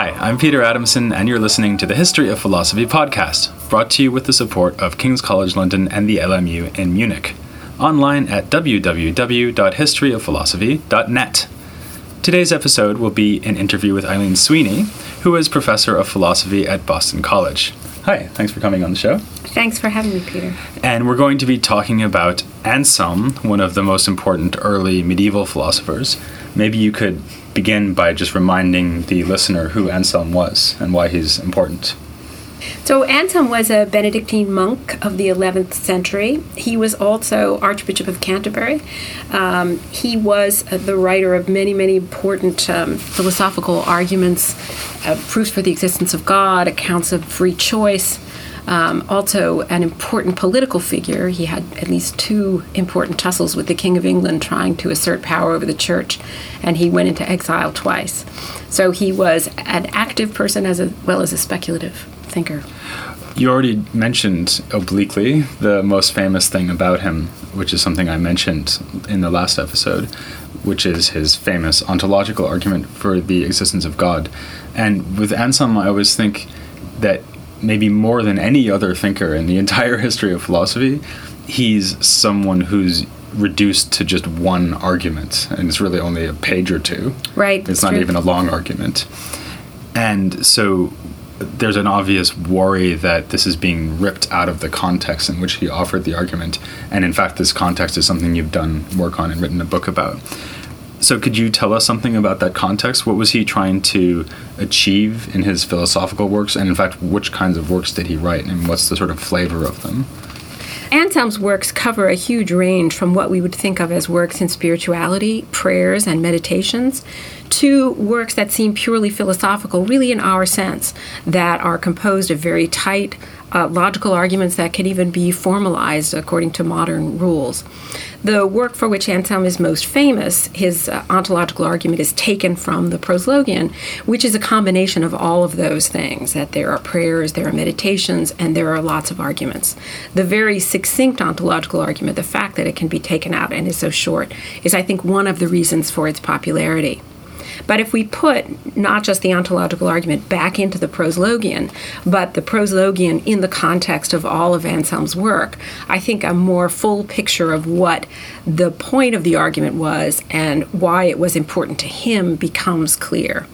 Hi, I'm Peter Adamson, and you're listening to the History of Philosophy podcast, brought to you with the support of King's College London and the LMU in Munich. Online at www.historyofphilosophy.net. Today's episode will be an interview with Eileen Sweeney, who is professor of philosophy at Boston College. Hi, thanks for coming on the show. Thanks for having me, Peter. And we're going to be talking about Anselm, one of the most important early medieval philosophers. Maybe you could begin by just reminding the listener who Anselm was and why he's important. So, Anselm was a Benedictine monk of the 11th century. He was also Archbishop of Canterbury. Um, he was uh, the writer of many, many important um, philosophical arguments, uh, proofs for the existence of God, accounts of free choice, um, also, an important political figure. He had at least two important tussles with the King of England trying to assert power over the church, and he went into exile twice. So he was an active person as well as a speculative thinker. You already mentioned obliquely the most famous thing about him, which is something I mentioned in the last episode, which is his famous ontological argument for the existence of God. And with Anselm, I always think that maybe more than any other thinker in the entire history of philosophy, he's someone who's reduced to just one argument, and it's really only a page or two. Right. It's not true. even a long argument. And so there's an obvious worry that this is being ripped out of the context in which he offered the argument. And in fact, this context is something you've done work on and written a book about. So, could you tell us something about that context? What was he trying to achieve in his philosophical works? And, in fact, which kinds of works did he write, and what's the sort of flavor of them? Anselm's works cover a huge range from what we would think of as works in spirituality, prayers, and meditations, to works that seem purely philosophical, really in our sense, that are composed of very tight, uh, logical arguments that can even be formalized according to modern rules. The work for which Anselm is most famous, his uh, ontological argument, is taken from the Proslogion, which is a combination of all of those things that there are prayers, there are meditations, and there are lots of arguments. The very succinct ontological argument, the fact that it can be taken out and is so short, is, I think, one of the reasons for its popularity. But if we put not just the ontological argument back into the proslogion, but the proslogion in the context of all of Anselm's work, I think a more full picture of what the point of the argument was and why it was important to him becomes clear.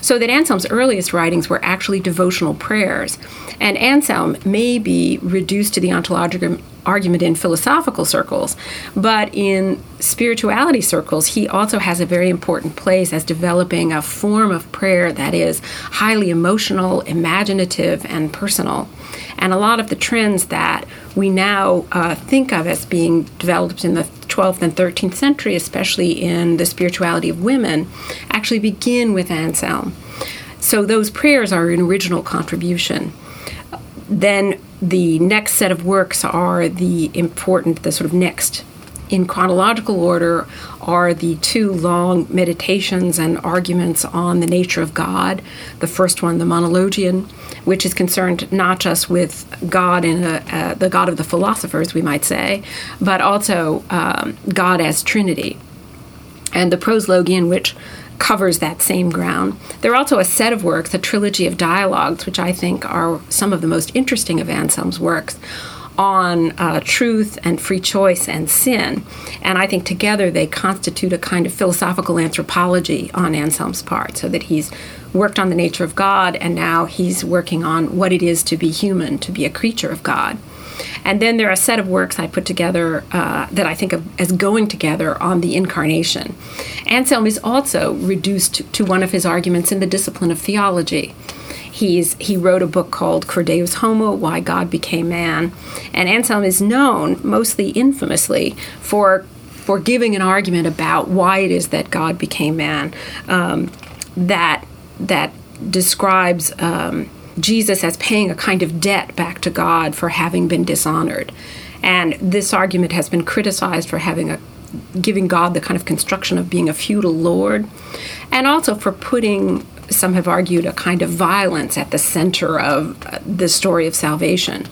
So that Anselm's earliest writings were actually devotional prayers. And Anselm may be reduced to the ontological argument in philosophical circles, but in spirituality circles, he also has a very important place as developing a form of prayer that is highly emotional, imaginative, and personal. And a lot of the trends that we now uh, think of as being developed in the 12th and 13th century, especially in the spirituality of women, actually begin with Anselm. So those prayers are an original contribution. Then the next set of works are the important, the sort of next in chronological order are the two long meditations and arguments on the nature of God. The first one, the Monologion, which is concerned not just with God and uh, the God of the philosophers, we might say, but also um, God as Trinity. And the Proslogion, which covers that same ground. There are also a set of works, a trilogy of dialogues, which I think are some of the most interesting of Anselm's works on uh, truth and free choice and sin. And I think together they constitute a kind of philosophical anthropology on Anselm's part, so that he's worked on the nature of God and now he's working on what it is to be human, to be a creature of God. And then there are a set of works I put together uh, that I think of as going together on the incarnation. Anselm is also reduced to one of his arguments in the discipline of theology. He's, he wrote a book called Cur Deus Homo Why God Became Man. And Anselm is known, mostly infamously, for, for giving an argument about why it is that God became man um, that, that describes. Um, Jesus as paying a kind of debt back to God for having been dishonored. And this argument has been criticized for having a giving God the kind of construction of being a feudal lord, and also for putting, some have argued, a kind of violence at the center of the story of salvation.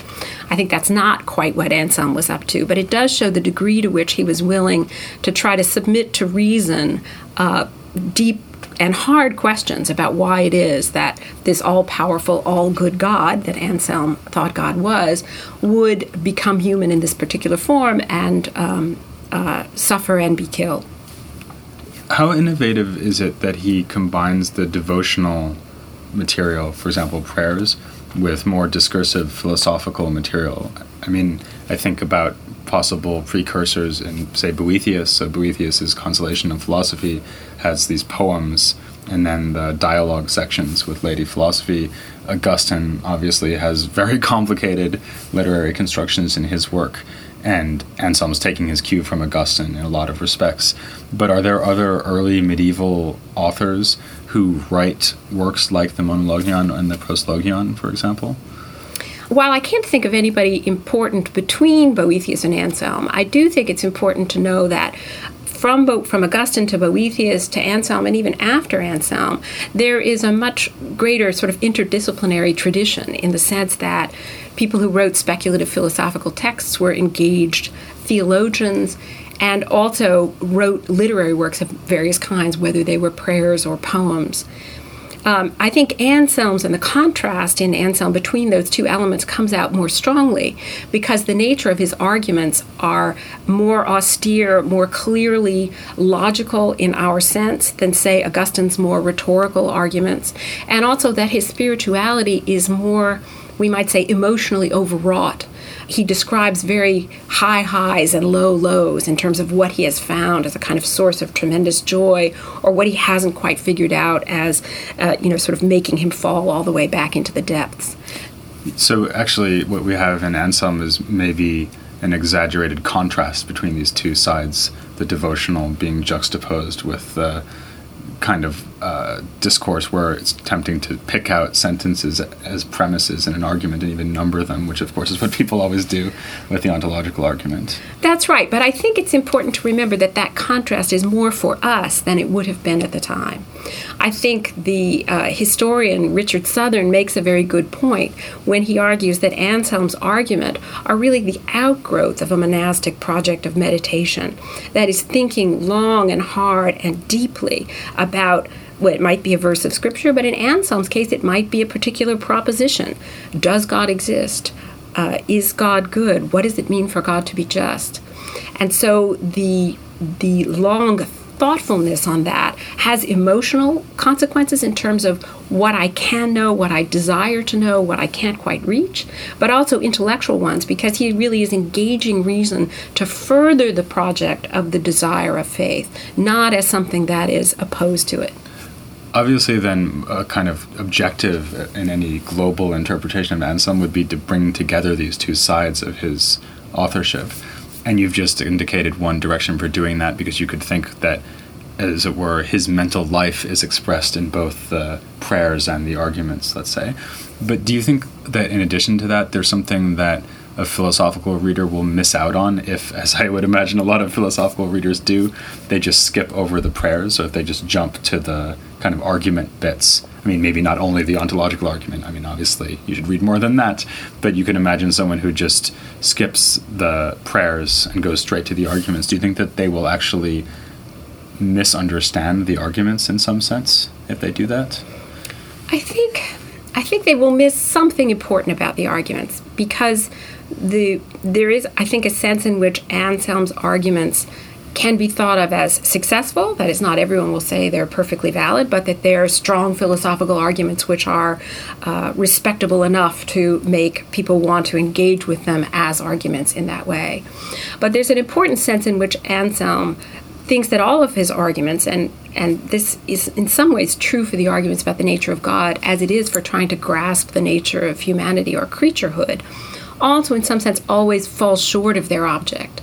I think that's not quite what Anselm was up to, but it does show the degree to which he was willing to try to submit to reason uh, deep and hard questions about why it is that this all powerful, all good God that Anselm thought God was would become human in this particular form and um, uh, suffer and be killed. How innovative is it that he combines the devotional material, for example, prayers, with more discursive philosophical material? I mean, I think about possible precursors in, say, Boethius. So Boethius's Consolation of Philosophy has these poems and then the dialogue sections with Lady Philosophy. Augustine obviously has very complicated literary constructions in his work, and Anselm's taking his cue from Augustine in a lot of respects. But are there other early medieval authors who write works like the Monologion and the Proslogion, for example? While I can't think of anybody important between Boethius and Anselm, I do think it's important to know that from from Augustine to Boethius to Anselm and even after Anselm, there is a much greater sort of interdisciplinary tradition in the sense that people who wrote speculative philosophical texts were engaged theologians and also wrote literary works of various kinds, whether they were prayers or poems. Um, I think Anselm's and the contrast in Anselm between those two elements comes out more strongly because the nature of his arguments are more austere, more clearly logical in our sense than, say, Augustine's more rhetorical arguments, and also that his spirituality is more, we might say, emotionally overwrought he describes very high highs and low lows in terms of what he has found as a kind of source of tremendous joy or what he hasn't quite figured out as, uh, you know, sort of making him fall all the way back into the depths. So, actually, what we have in Anselm is maybe an exaggerated contrast between these two sides the devotional being juxtaposed with the kind of uh, discourse where it's tempting to pick out sentences as premises in an argument and even number them, which of course is what people always do with the ontological argument. That's right, but I think it's important to remember that that contrast is more for us than it would have been at the time. I think the uh, historian Richard Southern makes a very good point when he argues that Anselm's argument are really the outgrowth of a monastic project of meditation that is thinking long and hard and deeply about well, it might be a verse of scripture, but in Anselm's case, it might be a particular proposition. Does God exist? Uh, is God good? What does it mean for God to be just? And so the the long thoughtfulness on that has emotional consequences in terms of what I can know, what I desire to know, what I can't quite reach, but also intellectual ones because he really is engaging reason to further the project of the desire of faith, not as something that is opposed to it obviously then a kind of objective in any global interpretation of Anselm would be to bring together these two sides of his authorship. And you've just indicated one direction for doing that because you could think that, as it were, his mental life is expressed in both the prayers and the arguments, let's say. But do you think that in addition to that, there's something that a philosophical reader will miss out on if, as I would imagine a lot of philosophical readers do, they just skip over the prayers or if they just jump to the kind of argument bits. I mean, maybe not only the ontological argument. I mean, obviously, you should read more than that. But you can imagine someone who just skips the prayers and goes straight to the arguments. Do you think that they will actually misunderstand the arguments in some sense if they do that? I think I think they will miss something important about the arguments because the there is I think a sense in which Anselm's arguments can be thought of as successful. That is, not everyone will say they're perfectly valid, but that they're strong philosophical arguments which are uh, respectable enough to make people want to engage with them as arguments in that way. But there's an important sense in which Anselm thinks that all of his arguments, and, and this is in some ways true for the arguments about the nature of God, as it is for trying to grasp the nature of humanity or creaturehood, also in some sense always falls short of their object.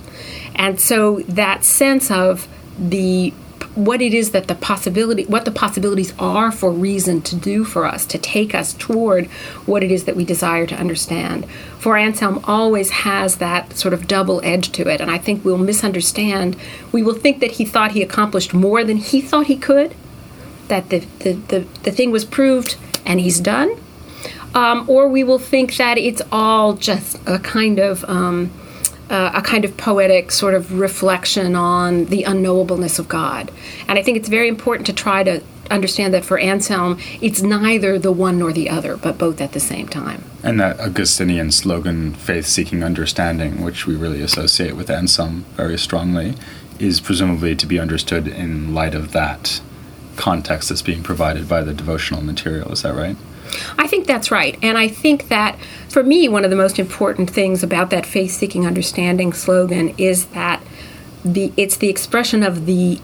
And so that sense of the what it is that the possibility what the possibilities are for reason to do for us to take us toward what it is that we desire to understand for anselm always has that sort of double edge to it and i think we'll misunderstand we will think that he thought he accomplished more than he thought he could that the the, the, the thing was proved and he's done um, or we will think that it's all just a kind of um, uh, a kind of poetic sort of reflection on the unknowableness of God. And I think it's very important to try to understand that for Anselm, it's neither the one nor the other, but both at the same time. And that Augustinian slogan, faith seeking understanding, which we really associate with Anselm very strongly, is presumably to be understood in light of that context that's being provided by the devotional material. Is that right? I think that's right. And I think that for me, one of the most important things about that faith seeking understanding slogan is that the it's the expression of the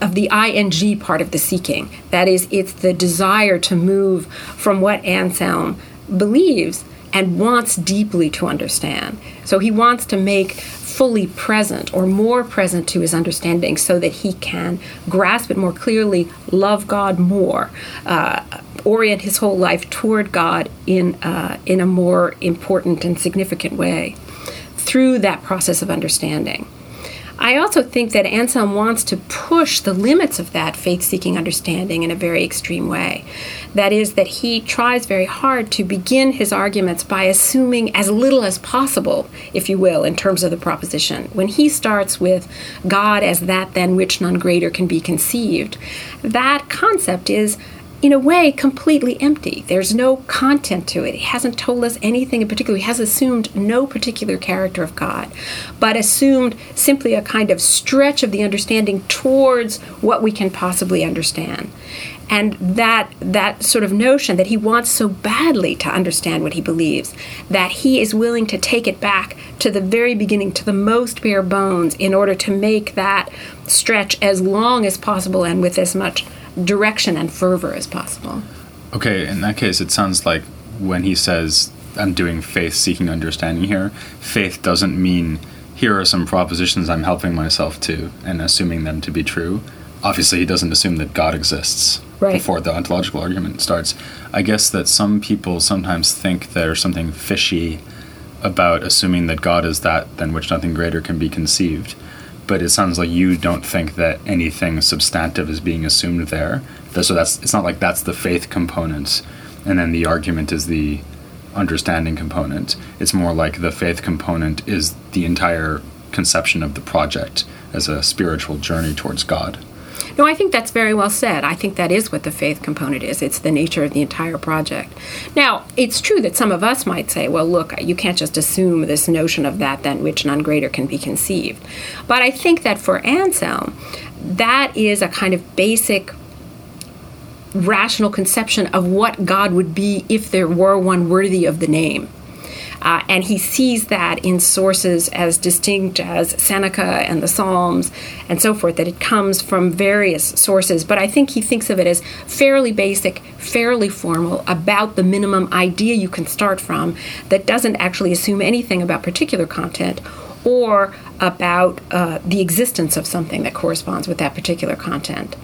of the ing part of the seeking. That is, it's the desire to move from what Anselm believes and wants deeply to understand. So he wants to make fully present or more present to his understanding so that he can grasp it more clearly, love God more, uh, orient his whole life toward God in, uh, in a more important and significant way through that process of understanding. I also think that Anselm wants to push the limits of that faith seeking understanding in a very extreme way. That is, that he tries very hard to begin his arguments by assuming as little as possible, if you will, in terms of the proposition. When he starts with God as that than which none greater can be conceived, that concept is in a way, completely empty. There's no content to it. He hasn't told us anything in particular. He has assumed no particular character of God, but assumed simply a kind of stretch of the understanding towards what we can possibly understand. And that that sort of notion that he wants so badly to understand what he believes, that he is willing to take it back to the very beginning, to the most bare bones, in order to make that stretch as long as possible and with as much direction and fervor as possible. Okay, in that case, it sounds like when he says, I'm doing faith seeking understanding here, faith doesn't mean here are some propositions I'm helping myself to and assuming them to be true. Obviously, he doesn't assume that God exists right. before the ontological argument starts. I guess that some people sometimes think there's something fishy about assuming that God is that than which nothing greater can be conceived but it sounds like you don't think that anything substantive is being assumed there. So that's it's not like that's the faith component, and then the argument is the understanding component. It's more like the faith component is the entire conception of the project as a spiritual journey towards God. No, I think that's very well said. I think that is what the faith component is. It's the nature of the entire project. Now, it's true that some of us might say, well, look, you can't just assume this notion of that than which none greater can be conceived. But I think that for Anselm, that is a kind of basic rational conception of what God would be if there were one worthy of the name. Uh, and he sees that in sources as distinct as Seneca and the Psalms and so forth, that it comes from various sources. But I think he thinks of it as fairly basic, fairly formal, about the minimum idea you can start from that doesn't actually assume anything about particular content or about uh, the existence of something that corresponds with that particular content.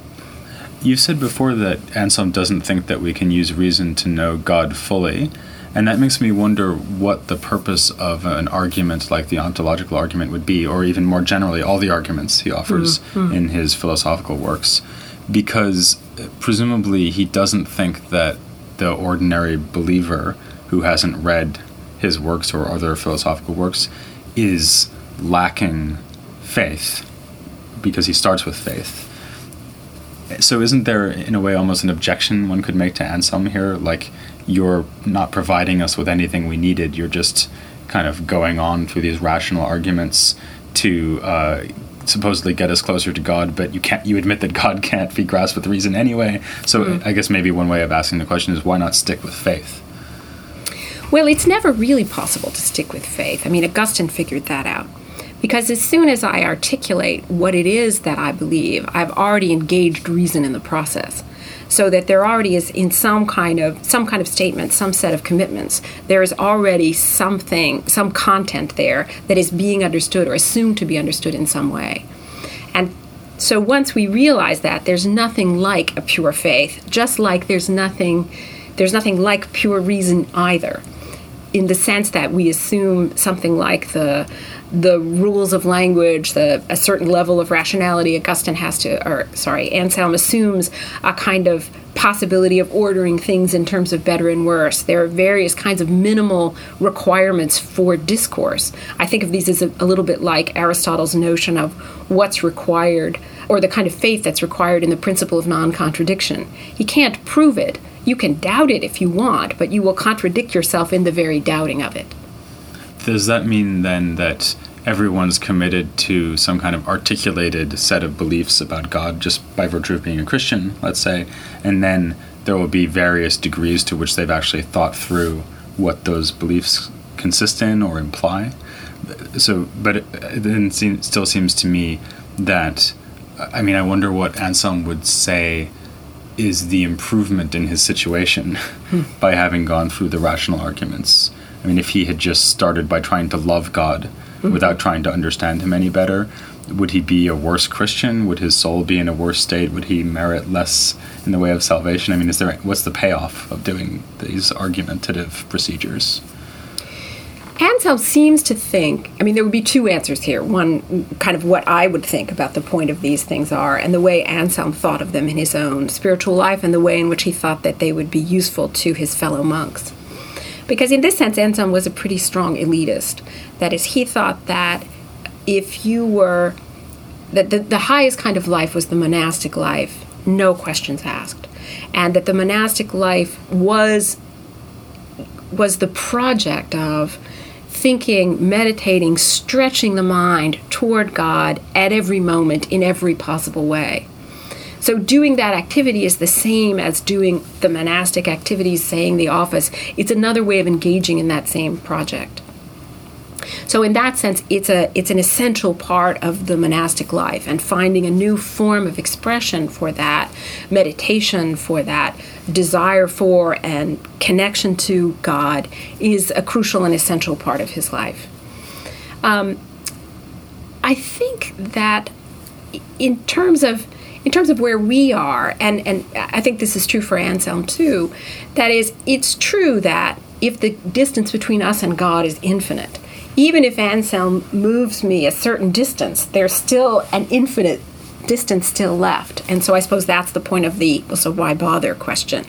You said before that Anselm doesn't think that we can use reason to know God fully. And that makes me wonder what the purpose of an argument like the ontological argument would be, or even more generally, all the arguments he offers mm-hmm. in his philosophical works. Because uh, presumably he doesn't think that the ordinary believer who hasn't read his works or other philosophical works is lacking faith, because he starts with faith. So, isn't there, in a way, almost an objection one could make to Anselm here? Like, you're not providing us with anything we needed. You're just kind of going on through these rational arguments to uh, supposedly get us closer to God, but you can't. You admit that God can't be grasped with reason anyway. So mm. I guess maybe one way of asking the question is why not stick with faith? Well, it's never really possible to stick with faith. I mean, Augustine figured that out. Because as soon as I articulate what it is that I believe, I've already engaged reason in the process. So that there already is in some kind of some kind of statement some set of commitments there is already something some content there that is being understood or assumed to be understood in some way. And so once we realize that there's nothing like a pure faith just like there's nothing there's nothing like pure reason either in the sense that we assume something like the the rules of language, the a certain level of rationality. Augustine has to, or sorry, Anselm assumes a kind of possibility of ordering things in terms of better and worse. There are various kinds of minimal requirements for discourse. I think of these as a, a little bit like Aristotle's notion of what's required, or the kind of faith that's required in the principle of non contradiction. He can't prove it. You can doubt it if you want, but you will contradict yourself in the very doubting of it. Does that mean then that everyone's committed to some kind of articulated set of beliefs about God just by virtue of being a Christian, let's say, and then there will be various degrees to which they've actually thought through what those beliefs consist in or imply. So, but it, then seems, still seems to me that, I mean, I wonder what Anselm would say is the improvement in his situation hmm. by having gone through the rational arguments. I mean, if he had just started by trying to love God mm-hmm. without trying to understand him any better, would he be a worse Christian? Would his soul be in a worse state? Would he merit less in the way of salvation? I mean, is there what's the payoff of doing these argumentative procedures? Anselm seems to think, I mean, there would be two answers here. One, kind of what I would think about the point of these things are, and the way Anselm thought of them in his own spiritual life, and the way in which he thought that they would be useful to his fellow monks. Because in this sense, Anselm was a pretty strong elitist. That is, he thought that if you were, that the, the highest kind of life was the monastic life, no questions asked. And that the monastic life was was the project of thinking, meditating, stretching the mind toward God at every moment in every possible way. So doing that activity is the same as doing the monastic activities, saying the office. It's another way of engaging in that same project. So in that sense, it's a it's an essential part of the monastic life, and finding a new form of expression for that, meditation for that, desire for and connection to God is a crucial and essential part of his life. Um, I think that in terms of in terms of where we are, and, and I think this is true for Anselm too, that is, it's true that if the distance between us and God is infinite, even if Anselm moves me a certain distance, there's still an infinite distance still left. And so I suppose that's the point of the well, so why bother question.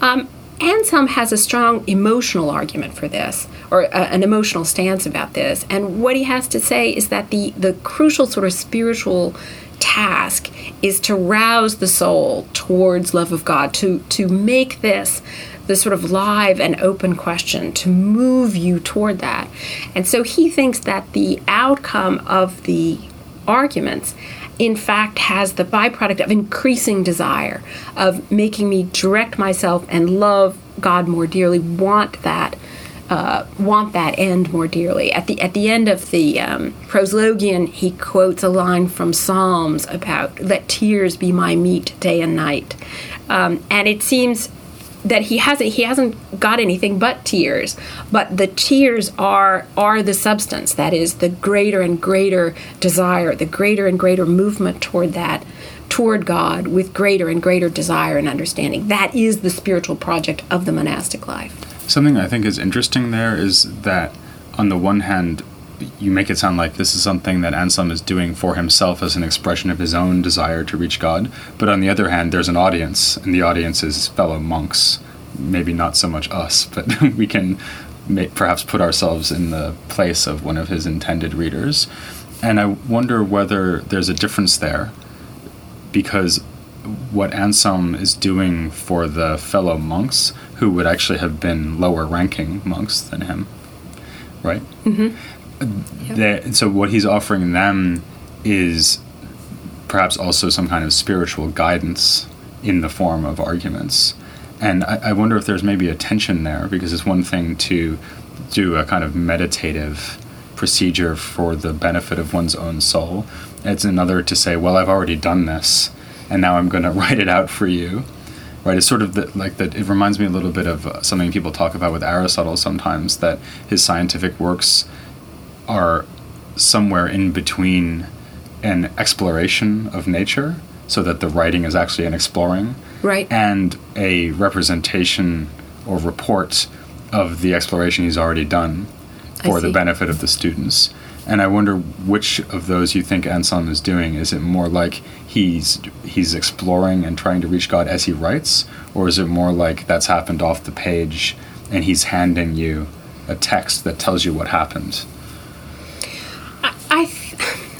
Um, Anselm has a strong emotional argument for this, or an emotional stance about this. And what he has to say is that the, the crucial sort of spiritual task is to rouse the soul towards love of God, to, to make this the sort of live and open question, to move you toward that. And so he thinks that the outcome of the arguments in fact has the byproduct of increasing desire, of making me direct myself and love God more dearly, want that uh, want that end more dearly. At the at the end of the um, proslogion, he quotes a line from Psalms about "Let tears be my meat day and night," um, and it seems that he hasn't he hasn't got anything but tears. But the tears are are the substance. That is the greater and greater desire the greater and greater movement toward that toward God with greater and greater desire and understanding. That is the spiritual project of the monastic life. Something I think is interesting there is that, on the one hand, you make it sound like this is something that Anselm is doing for himself as an expression of his own desire to reach God. But on the other hand, there's an audience, and the audience is fellow monks. Maybe not so much us, but we can may, perhaps put ourselves in the place of one of his intended readers. And I wonder whether there's a difference there, because what Anselm is doing for the fellow monks who would actually have been lower ranking monks than him, right? Mm-hmm. So what he's offering them is perhaps also some kind of spiritual guidance in the form of arguments. And I, I wonder if there's maybe a tension there because it's one thing to do a kind of meditative procedure for the benefit of one's own soul. It's another to say, well, I've already done this, and now I'm going to write it out for you right? It's sort of the, like that. It reminds me a little bit of uh, something people talk about with Aristotle sometimes that his scientific works are somewhere in between an exploration of nature, so that the writing is actually an exploring, right, and a representation or report of the exploration he's already done for the benefit of the students. And I wonder which of those you think Anselm is doing. Is it more like he's he's exploring and trying to reach God as he writes, or is it more like that's happened off the page and he's handing you a text that tells you what happened?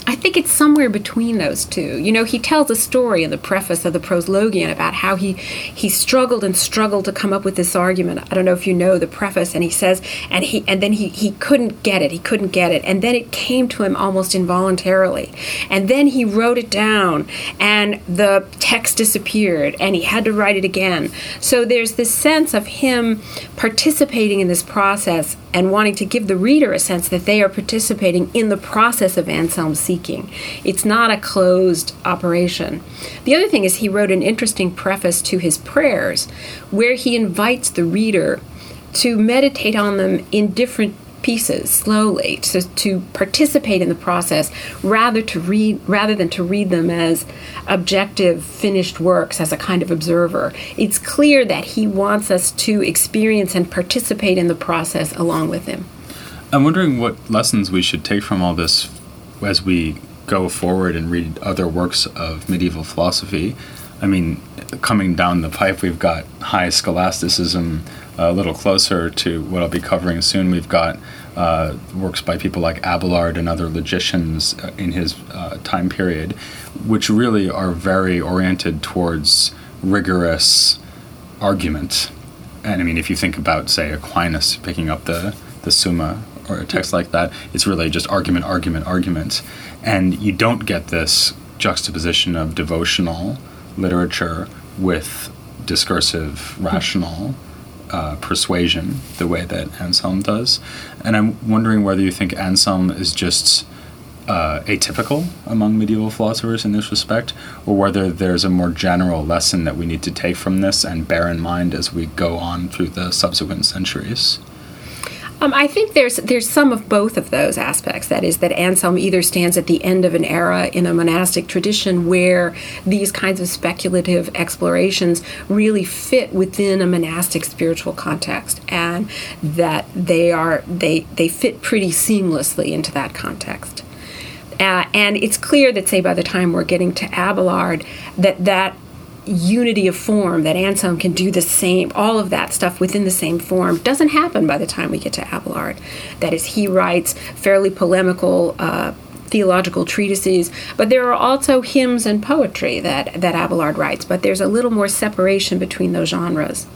I, think it's somewhere between those two. You know, he tells a story in the preface of the Proslogion about how he he struggled and struggled to come up with this argument. I don't know if you know the preface, and he says, and he and then he he couldn't get it. He couldn't get it, and then it came to him almost involuntarily, and then he wrote it down, and the text disappeared, and he had to write it again. So there's this sense of him participating in this process and wanting to give the reader a sense that they are participating in the process of Anselm's seeking. It's not a closed operation. The other thing is, he wrote an interesting preface to his prayers where he invites the reader to meditate on them in different pieces slowly to, to participate in the process rather to read rather than to read them as objective finished works as a kind of observer it's clear that he wants us to experience and participate in the process along with him i'm wondering what lessons we should take from all this as we go forward and read other works of medieval philosophy i mean coming down the pipe we've got high scholasticism a little closer to what I'll be covering soon, we've got uh, works by people like Abelard and other logicians uh, in his uh, time period, which really are very oriented towards rigorous argument. And I mean, if you think about, say, Aquinas picking up the, the Summa or a text like that, it's really just argument, argument, argument. And you don't get this juxtaposition of devotional literature with discursive, rational uh, persuasion the way that Anselm does. And I'm wondering whether you think Anselm is just uh, atypical among medieval philosophers in this respect, or whether there's a more general lesson that we need to take from this and bear in mind as we go on through the subsequent centuries. Um, I think there's there's some of both of those aspects. That is, that Anselm either stands at the end of an era in a monastic tradition where these kinds of speculative explorations really fit within a monastic spiritual context, and that they are they they fit pretty seamlessly into that context. Uh, and it's clear that, say, by the time we're getting to Abelard, that that unity of form that Anselm can do the same, all of that stuff within the same form doesn't happen by the time we get to Abelard. That is, he writes fairly polemical. Uh, theological treatises, but there are also hymns and poetry that, that Abelard writes, but there's a little more separation between those genres.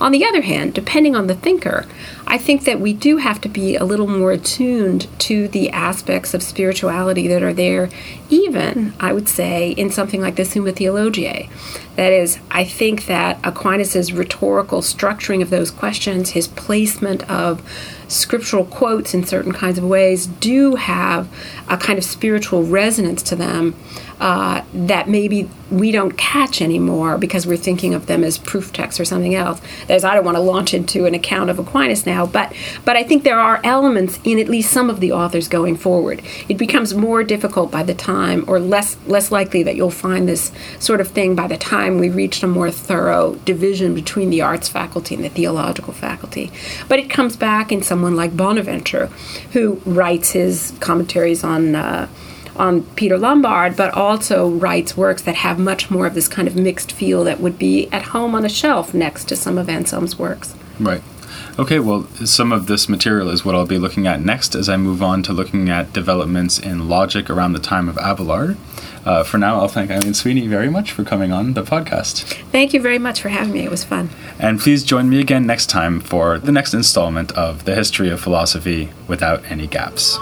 On the other hand, depending on the thinker, I think that we do have to be a little more attuned to the aspects of spirituality that are there, even, I would say, in something like the Summa Theologiae. That is, I think that Aquinas' rhetorical structuring of those questions, his placement of scriptural quotes in certain kinds of ways, do have a kind of spiritual resonance to them uh, that maybe we don't catch anymore because we're thinking of them as proof texts or something else. That is, I don't want to launch into an account of Aquinas now, but but I think there are elements in at least some of the authors going forward. It becomes more difficult by the time, or less less likely that you'll find this sort of thing by the time we reach a more thorough division between the arts faculty and the theological faculty. But it comes back in someone like Bonaventure, who writes his commentaries on. Uh, on Peter Lombard, but also writes works that have much more of this kind of mixed feel that would be at home on a shelf next to some of Anselm's works. Right. Okay, well, some of this material is what I'll be looking at next as I move on to looking at developments in logic around the time of Abelard. Uh, for now, I'll thank Eileen Sweeney very much for coming on the podcast. Thank you very much for having me. It was fun. And please join me again next time for the next installment of The History of Philosophy Without Any Gaps.